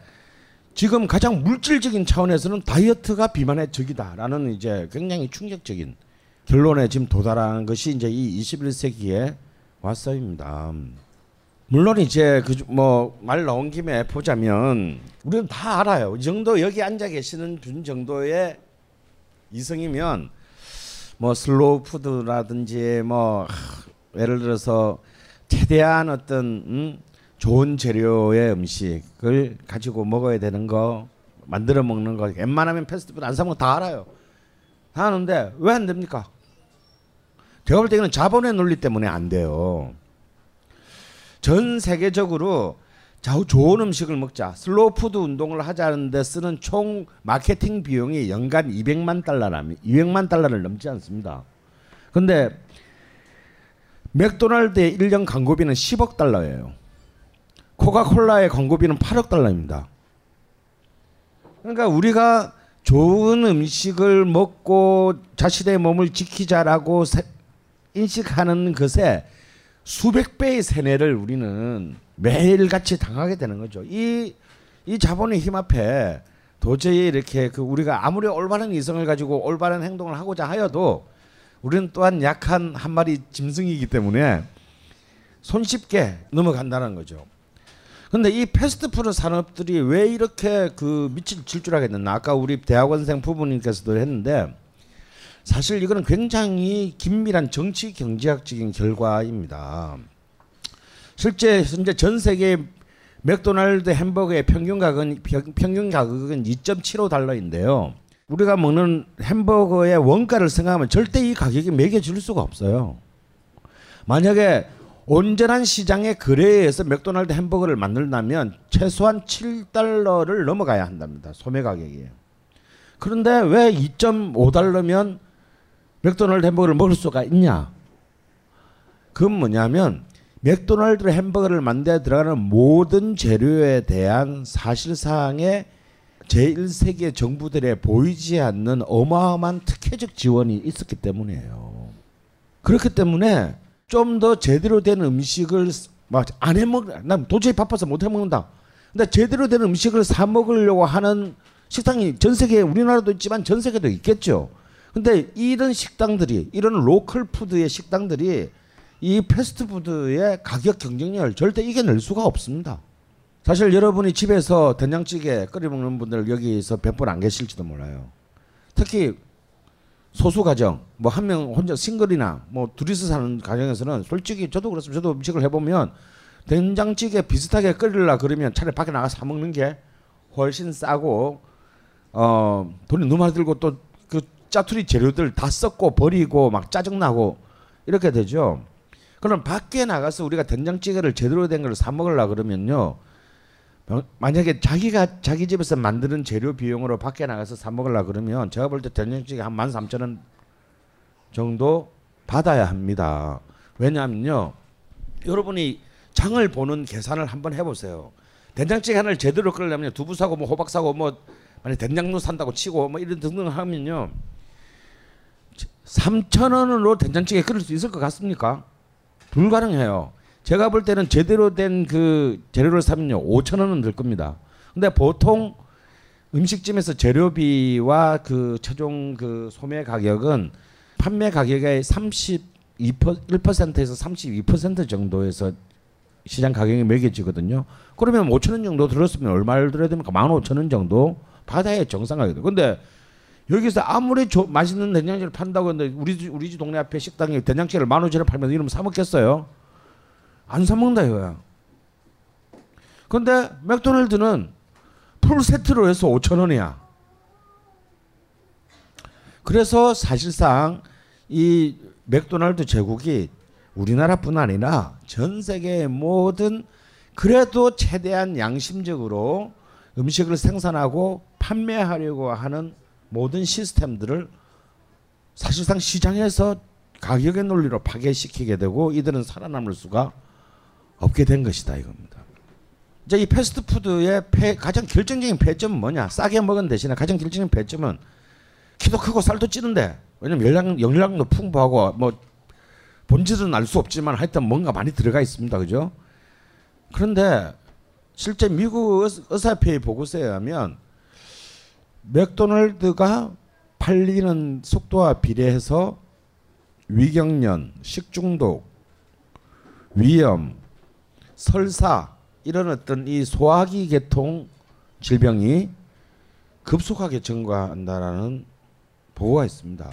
지금 가장 물질적인 차원에서는 다이어트가 비만의 적이다라는 이제 굉장히 충격적인 결론에 지금 도달한 것이 이제 이 21세기에 와서입니다. 물론 이제 그 뭐 말 나온 김에 보자면 우리는 다 알아요. 이 정도 여기 앉아 계시는 분 정도의 이성이면 뭐 슬로우 푸드라든지 뭐 예를 들어서 최대한 어떤 음, 좋은 재료의 음식을 가지고 먹어야 되는 거 만들어 먹는 거 웬만하면 패스트푸드 안 사 먹는 다 알아요. 다 아는데 왜 안 됩니까? 제가 볼 때는 자본의 논리 때문에 안 돼요. 전 세계적으로 자 좋은 음식을 먹자 슬로우 푸드 운동을 하자는데 쓰는 총 마케팅 비용이 연간 200만 달러라면 200만 달러를 넘지 않습니다. 근데 맥도날드의 1년 광고비는 10억 달러예요. 코카콜라의 광고비는 8억 달러입니다. 그러니까 우리가 좋은 음식을 먹고 자신의 몸을 지키자라고 세- 인식하는 것에 수백 배의 세뇌를 우리는 매일같이 당하게 되는 거죠. 이, 이 자본의 힘 앞에 도저히 이렇게 그 우리가 아무리 올바른 이성을 가지고 올바른 행동을 하고자 하여도 우리는 또한 약한 한 마리 짐승이기 때문에 손쉽게 넘어간다는 거죠. 근데 이 패스트푸드 산업들이 왜 이렇게 그 밑을 질주하게 됐나? 아까 우리 대학원생 부부님께서도 했는데 사실 이거는 굉장히 긴밀한 정치 경제학적인 결과입니다. 실제 현재 전 세계 맥도날드 햄버거의 평균 가격은 평- 평균 가격은 2.75 달러인데요. 우리가 먹는 햄버거의 원가를 생각하면 절대 이 가격이 매겨질 수가 없어요. 만약에 온전한 시장의 거래에 의해서 맥도날드 햄버거를 만들려면 최소한 7달러를 넘어가야 한답니다. 소매 가격이. 그런데 왜 2.5달러면 맥도날드 햄버거를 먹을 수가 있냐? 그건 뭐냐면 맥도날드 햄버거를 만들어 들어가는 모든 재료에 대한 사실상의 제1세계 정부들의 보이지 않는 어마어마한 특혜적 지원이 있었기 때문이에요. 그렇기 때문에 좀 더 제대로 된 음식을 막 안 해먹, 난 도저히 바빠서 못 해먹는다. 근데 제대로 된 음식을 사 먹으려고 하는 식당이 전 세계에 우리나라도 있지만 전 세계도 있겠죠. 근데 이런 식당들이 이런 로컬 푸드의 식당들이 이 패스트푸드의 가격 경쟁력을 절대 이겨낼 수가 없습니다. 사실 여러분이 집에서 된장찌개 끓여 먹는 분들 여기서 100분 안 계실지도 몰라요. 특히 소수 가정, 뭐 한 명 혼자 싱글이나 뭐 둘이서 사는 가정에서는 솔직히 저도 그렇습니다. 저도 음식을 해보면 된장찌개 비슷하게 끓이려 그러면 차라리 밖에 나가서 사 먹는 게 훨씬 싸고 어 돈이 너무 많이 들고 또 그 짜투리 재료들 다 썩고 버리고 막 짜증 나고 이렇게 되죠. 그럼 밖에 나가서 우리가 된장찌개를 제대로 된 걸 사 먹으려 그러면요. 어, 만약에 자기가 자기 집에서 만드는 재료 비용으로 밖에 나가서 사 먹으려 그러면 제가 볼때 된장찌개 한 13,000원 정도 받아야 합니다. 왜냐하면요. 여러분이 장을 보는 계산을 한번 해보세요. 된장찌개 하나를 제대로 끓이려면 두부 사고 뭐 호박 사고 뭐 만약 된장도 산다고 치고 뭐 이런 등등 하면요. 3천 원으로 된장찌개 끓일 수 있을 것 같습니까? 불가능해요. 제가 볼 때는 제대로 된 그 재료를 사면요 5천 원은 들 겁니다. 근데 보통 음식점에서 재료비와 그 최종 그 소매 가격은 판매 가격의 32% 1%에서 32% 정도에서 시장 가격이 매겨지거든요. 그러면 5천 원 정도 들었으면 얼마를 들어야 됩니까? 15,000원 정도 받아야 정상 가격이에요. 근데 여기서 아무리 조, 맛있는 된장찌개를 판다고 했는데 우리 집- 우리 집 동네 앞에 식당에 된장찌개를 15,000원 팔면 이러면 사 먹겠어요? 안 사 먹는다 이거야. 근데 맥도날드는 풀 세트로 해서 5천 원이야. 그래서 사실상 이 맥도날드 제국이 우리나라뿐 아니라 전 세계의 모든 그래도 최대한 양심적으로 음식을 생산하고 판매하려고 하는 모든 시스템들을 사실상 시장에서 가격의 논리로 파괴시키게 되고 이들은 살아남을 수가 없게 된 것이다 이겁니다. 이제 이 패스트푸드의 폐, 가장 결정적인 배점은 뭐냐? 싸게 먹은 대신에 가장 결정적인 배점은 키도 크고 살도 찌는데 왜냐면 영양, 영양도 풍부하고 뭐 본질은 알 수 없지만 하여튼 뭔가 많이 들어가 있습니다. 그죠? 그런데 실제 미국 의- 의사협회의 보고서에 의하면 맥도날드가 팔리는 속도와 비례해서 위경련, 식중독, 위염, 설사 이런 어떤 이 소화기 계통 질병이 급속하게 증가한다라는 보고가 있습니다.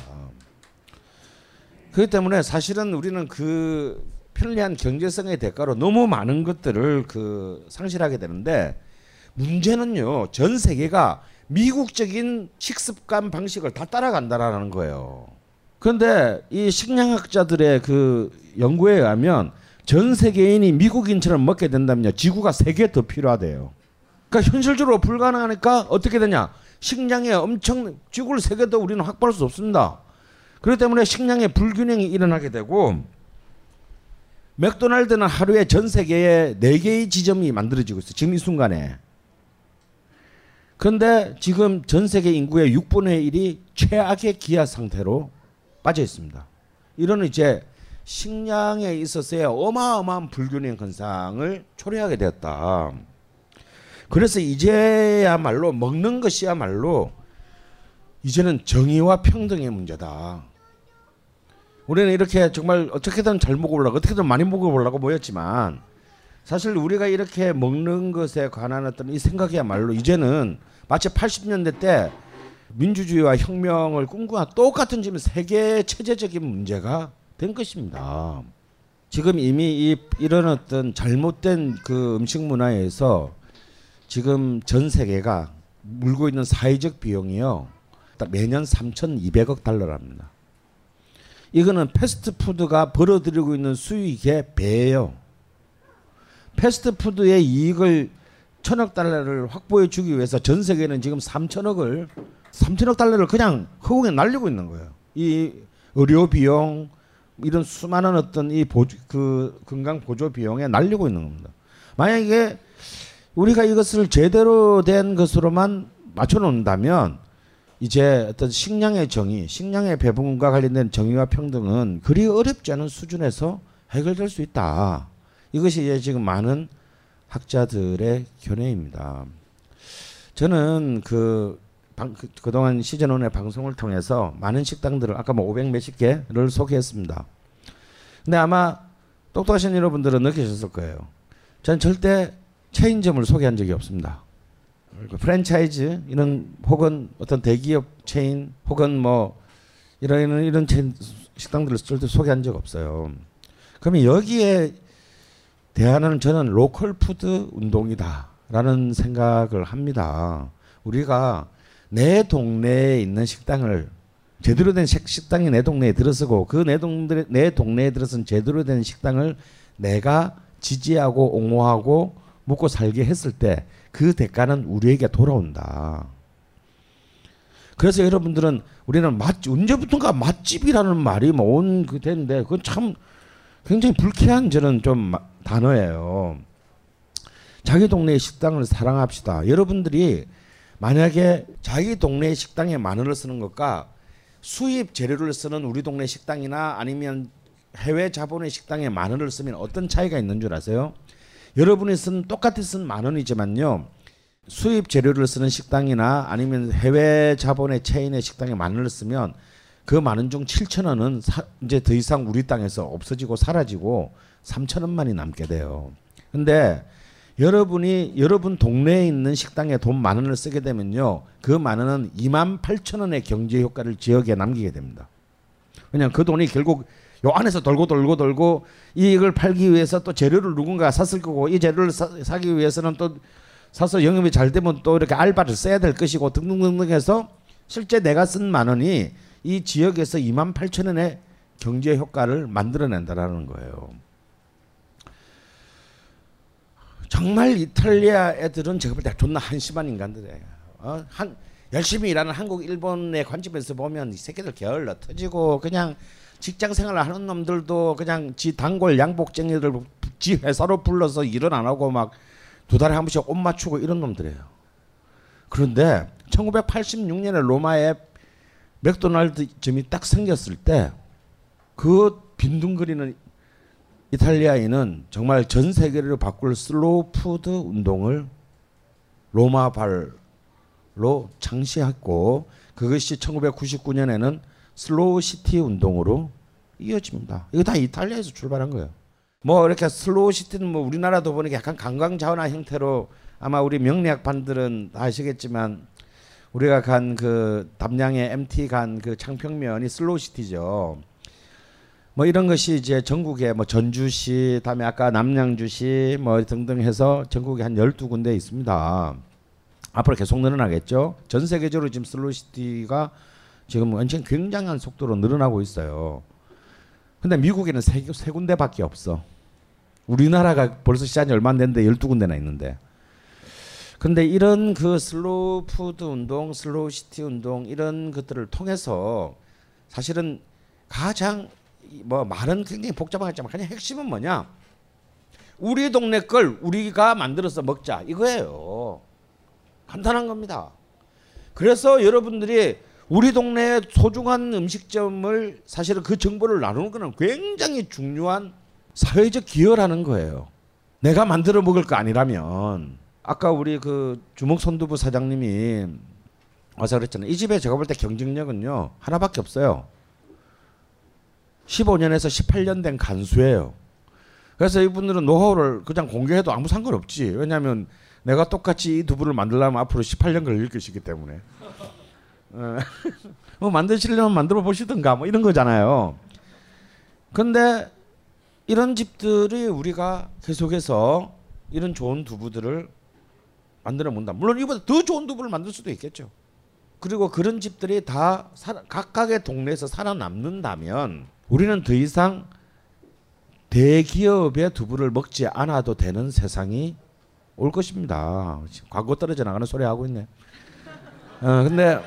그렇기 때문에 사실은 우리는 그 편리한 경제성의 대가로 너무 많은 것들을 그 상실하게 되는데 문제는요 전 세계가 미국적인 식습관 방식을 다 따라간다라는 거예요. 그런데 이 식량학자들의 그 연구에 의하면 전 세계인이 미국인처럼 먹게 된다면요 지구가 세 개 더 필요하대요. 그러니까 현실적으로 불가능하니까 어떻게 되냐? 식량에 엄청 지구를 세 개 더 우리는 확보할 수 없습니다. 그렇기 때문에 식량의 불균형이 일어나게 되고 맥도날드는 하루에 전 세계에 네 개의 지점이 만들어지고 있어요. 지금 이 순간에. 그런데 지금 전 세계 인구의 6분의 1이 최악의 기아 상태로 빠져 있습니다. 이런 이제 식량에 있어서의 어마어마한 불균형 현상을 초래하게 되었다. 그래서 이제야말로 먹는 것이야말로 이제는 정의와 평등의 문제다. 우리는 이렇게 정말 어떻게든 잘 먹어보려고 어떻게든 많이 먹어보려고 모였지만 사실 우리가 이렇게 먹는 것에 관한 어떤 이 생각이야말로 이제는 마치 80년대 때 민주주의와 혁명을 꿈꾸는 똑같은 지금 세계 체제적인 문제가 된 것입니다. 지금 이미 이 이런 어떤 잘못된 그 음식 문화에서 지금 전 세계가 물고 있는 사회적 비용이요. 딱 매년 3,200억 달러랍니다. 이거는 패스트푸드가 벌어들이고 있는 수익의 배예요. 패스트푸드의 이익을 천억 달러를 확보해 주기 위해서 전 세계는 지금 3천억을 3천억 달러를 그냥 허공에 날리고 있는 거예요. 이 의료 비용 이런 수많은 어떤 이 보조, 그 건강 보조 비용에 날리고 있는 겁니다. 만약에 우리가 이것을 제대로 된 것으로만 맞춰 놓는다면 이제 어떤 식량의 정의, 식량의 배분과 관련된 정의와 평등은 그리 어렵지 않은 수준에서 해결될 수 있다. 이것이 이제 지금 많은 학자들의 견해입니다. 저는 그, 방, 그 그동안 시즌 1의 방송을 통해서 많은 식당들을 아까 뭐 500 몇십 개를 소개했습니다. 근데 아마 똑똑하신 여러분들은 느끼셨을 거예요. 전 절대 체인점을 소개한 적이 없습니다. 그 프랜차이즈 이런 혹은 어떤 대기업 체인 혹은 뭐 이런 이런 체인 식당들을 절대 소개한 적 없어요. 그러면 여기에 대안은 저는 로컬 푸드 운동이다라는 생각을 합니다. 우리가 내 동네에 있는 식당을 제대로 된 식당이 내 동네에 들어서고 그 내 동네 내 동네에 들어선 제대로 된 식당을 내가 지지하고 옹호하고 먹고 살게 했을 때 그 대가는 우리에게 돌아온다. 그래서 여러분들은 우리는 맛 언제부턴가 맛집이라는 말이 뭐온그 되는데 그건 참 굉장히 불쾌한 저는 좀 단어예요. 자기 동네의 식당을 사랑합시다. 여러분들이 만약에 자기 동네의 식당에 마늘을 쓰는 것과 수입 재료를 쓰는 우리 동네 식당이나 아니면 해외 자본의 식당에 마늘을 쓰면 어떤 차이가 있는 줄 아세요? 여러분이 쓴 똑같이 쓴 만 원이지만요. 수입 재료를 쓰는 식당이나 아니면 해외 자본의 체인의 식당에 마늘을 쓰면 그 많은 중 7천 원은 사, 이제 더 이상 우리 땅에서 없어지고 사라지고 3천 원만이 남게 돼요. 근데 여러분이 여러분 동네에 있는 식당에 돈 만 원을 쓰게 되면요. 그 만 원은 2만 8천 원의 경제 효과를 지역에 남기게 됩니다. 왜냐하면 그 돈이 결국 요 안에서 돌고 돌고 돌고 이걸 팔기 위해서 또 재료를 누군가 샀을 거고 이 재료를 사, 기 위해서는 또 사서 영업이 잘 되면 또 이렇게 알바를 써야 될 것이고 등등등등 해서 실제 내가 쓴 만 원이 이 지역에서 2만 8천 원의 경제 효과를 만들어낸다라는 거예요. 정말 이탈리아 애들은 제가 볼 때 존나 한심한 인간들이에요. 어? 한 열심히 일하는 한국 일본의 관점에서 보면 이 새끼들 게을러 터지고 그냥 직장 생활을 하는 놈들도 그냥 지 단골 양복쟁이들 지 회사로 불러서 일은 안 하고 막 두 달에 한 번씩 옷 맞추고 이런 놈들이에요. 그런데 1986년에 로마에 맥도날드점이 딱 생겼을 때 그 빈둥거리는 이탈리아인은 정말 전 세계를 바꿀 슬로우 푸드 운동을 로마 발로 창시했고 그것이 1999년에는 슬로우 시티 운동으로 이어집니다. 이거 다 이탈리아에서 출발한 거예요. 뭐 이렇게 슬로우 시티는 뭐 우리나라도 보니까 약간 관광 자원화 형태로 아마 우리 명리학 반들은 아시겠지만 우리가 간 그 담양의 MT 간 그 창평면이 슬로우 시티죠. 뭐 이런 것이 이제 전국에 뭐 전주시, 다음에 아까 남양주시 뭐 등등 해서 전국에 한 12군데 있습니다. 앞으로 계속 늘어나겠죠. 전 세계적으로 지금 슬로시티가 지금 엄청 굉장한 속도로 늘어나고 있어요. 근데 미국에는 세, 세 군데밖에 없어. 우리나라가 벌써 시작이 얼마 안 됐는데 12군데나 있는데. 근데 이런 그 슬로우 푸드 운동, 슬로우 시티 운동 이런 것들을 통해서 사실은 가장 이- 뭐 말은 굉장히 복잡하겠지만 그냥 핵심은 뭐냐? 우리 동네 걸 우리가 만들어서 먹자 이거예요. 간단한 겁니다. 그래서 여러분들이 우리 동네의 소중한 음식점을 사실은 그 정보를 나누는 거는 굉장히 중요한 사회적 기여라는 거예요. 내가 만들어 먹을 거 아니라면 아까 우리 그 주먹 손두부 사장님이 와서 그랬잖아요. 이 집에 제가 볼 때 경쟁력은요 하나밖에 없어요. 15년에서 18년 된 간수예요. 그래서 이분들은 노하우를 그냥 공개해도 아무 상관없지. 왜냐하면 내가 똑같이 이 두부를 만들려면 앞으로 18년 걸릴 것이기 때문에. 어, 뭐 만드시려면 만들어 보시든가 뭐 이런 거잖아요. 근데 이런 집들이 우리가 계속해서 이런 좋은 두부들을 만들어 본다. 물론 이보다 더 좋은 두부를 만들 수도 있겠죠. 그리고 그런 집들이 다 각각의 동네에서 살아남는다면 우리는 더 이상 대기업의 두부를 먹지 않아도 되는 세상이 올 것입니다. 광고 떨어져 나가는 소리 하고 있네. 어, 근데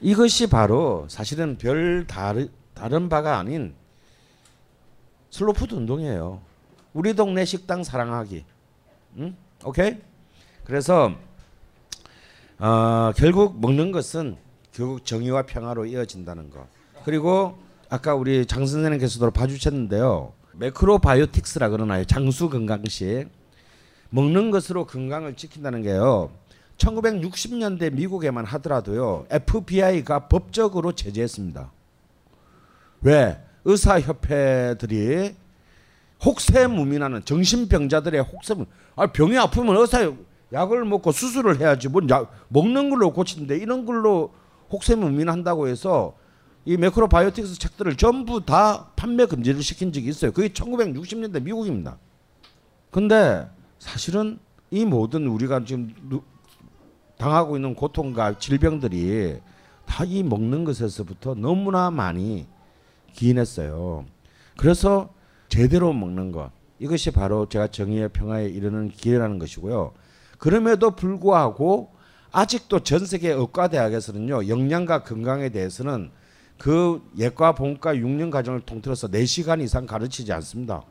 이것이 바로 사실은 별 다르, 다른 바가 아닌 슬로푸드 운동이에요. 우리 동네 식당 사랑하기. 응? 오케이? 그래서 어, 결국 먹는 것은 결국 정의와 평화로 이어진다는 거. 그리고 아까 우리 장 선생님께서도 봐주셨는데요. macrobiotics라 그러나요? 장수 건강식. 먹는 것으로 건강을 지킨다는 게요. 1960년대 미국에만 하더라도요. FBI가 법적으로 제재했습니다. 왜? 의사협회들이 혹세무민하는 정신병자들의 혹세무 아 병이 아프면 의사 약을 먹고 수술을 해야지 뭔 약 먹는 걸로 고치는데 이런 걸로 혹세무민한다고 해서 이 매크로바이오틱스 책들을 전부 다 판매 금지를 시킨 적이 있어요. 그게 1960년대 미국입니다. 근데 사실은 이 모든 우리가 지금 누- 당하고 있는 고통과 질병들이 다 이 먹는 것에서부터 너무나 많이 기인했어요. 그래서 제대로 먹는 것 이것이 바로 제가 정의의 평화에 이르는 길이라는 것이고요. 그럼에도 불구하고 아직도 전 세계 의과 대학에서는요 영양과 건강에 대해서는 그 예과, 본과 6년 과정을 통틀어서 4시간 이상 가르치지 않습니다.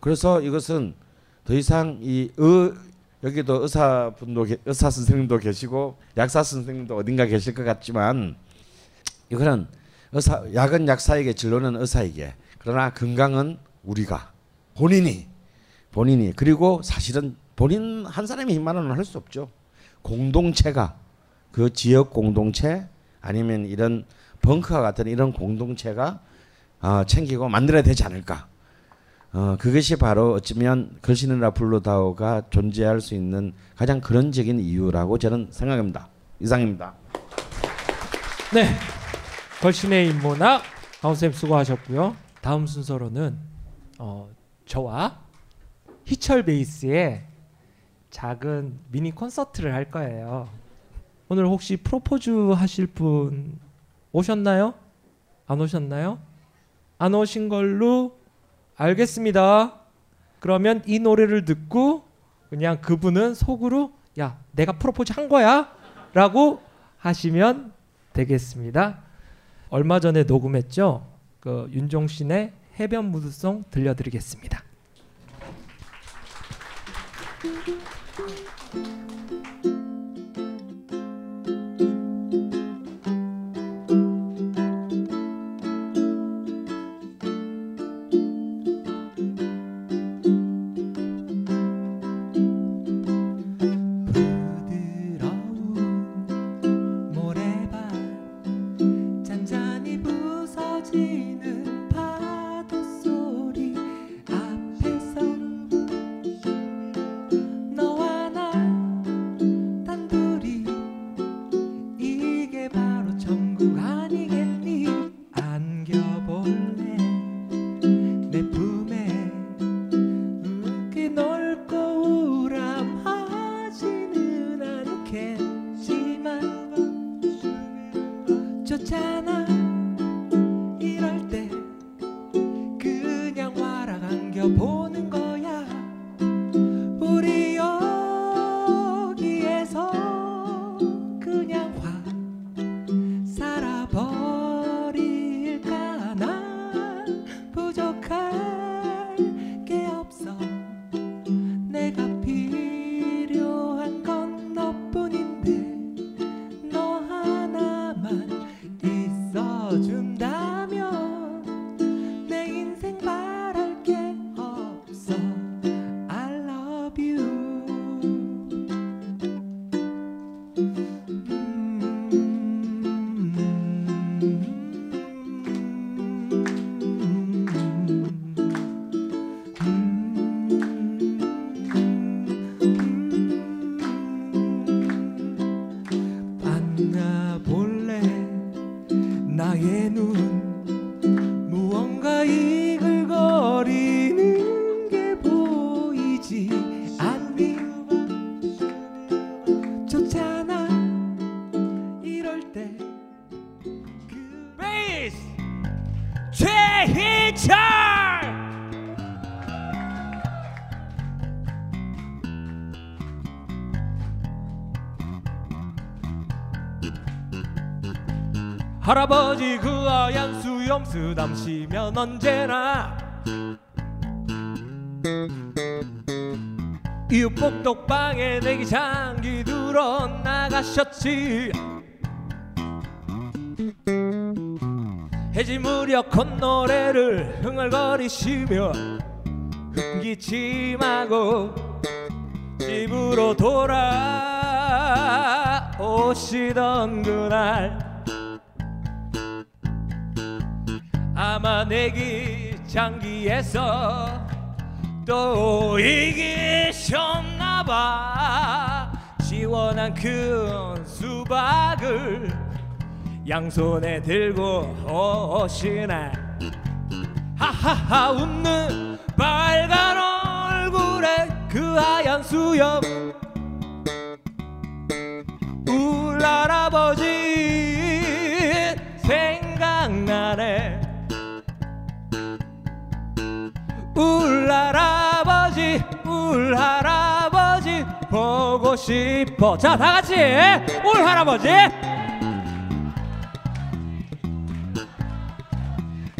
그래서 이것은 더 이상 이 의, 여기도 의사분도 계- 의사 선생님도 계시고 약사 선생님도 어딘가 계실 것 같지만 이거는 의사 약은 약사에게 진로는 의사에게 그러나 건강은 우리가 본인이 본인이 그리고 사실은 본인 한 사람의 힘만은 할수 없죠. 공동체가 그 지역 공동체 아니면 이런 벙커와 같은 이런 공동체가 어, 챙기고 만들어야 되지 않을까. 어, 그것이 바로 어쩌면 걸신이라 불로다오가 존재할 수 있는 가장 근원적인 이유라고 저는 생각합니다. 이상입니다. 네. 걸신의 인문학 강원쌤 수고하셨고요. 다음 순서로는 어, 저와 희철 베이스의 작은 미니 콘서트를 할 거예요. 오늘 혹시 프로포즈 하실 분 오셨나요? 안 오셨나요? 안 오신 걸로 알겠습니다. 그러면 이 노래를 듣고 그냥 그분은 속으로 야 내가 프로포즈 한 거야 라고 하시면 되겠습니다. 얼마 전에 녹음했죠. 그 윤종신의 해변 무드송 들려드리겠습니다. 나의 눈 수염 쓰담시면 언제나. 이웃복덕방에 내기 장기 들어 나가셨지. 해질 무렵 콧노래를 흥얼거리시며 흑기침하고 집으로 돌아오시던 그날 아마 내기 장기에서 또 이기셨나봐. 시원한 큰 수박을 양손에 들고 오시네. 하하하 웃는 빨간 얼굴에 그 하얀 수염. 울 할아버지 울 할아버지 울 할아버지 보고 싶어. 자 다 같이 울 할아버지.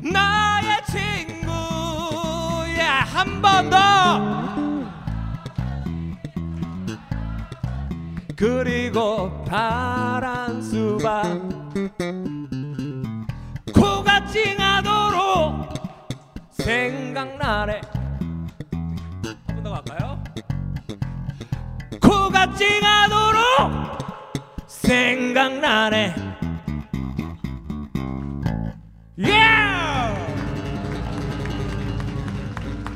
나의 친구야 한 번 더. 그리고 파란 수박 생각나네 한번더 갈까요? 코가 찡하도록 생각나네 예!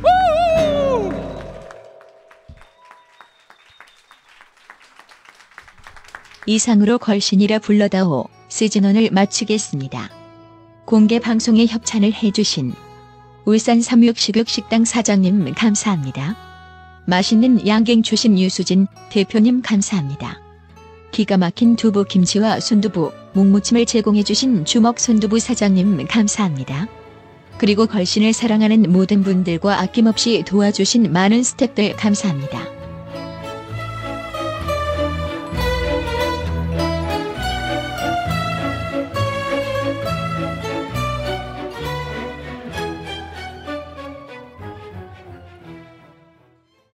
우! 이상으로 걸신이라 불러다오 시즌원을 마치겠습니다. 공개 방송에 협찬을 해주신 울산 삼육식육식당 사장님 감사합니다. 맛있는 양갱 주신 유수진 대표님 감사합니다. 기가 막힌 두부 김치와 순두부, 묵무침을 제공해주신 주먹 순두부 사장님 감사합니다. 그리고 걸신을 사랑하는 모든 분들과 아낌없이 도와주신 많은 스탭들 감사합니다.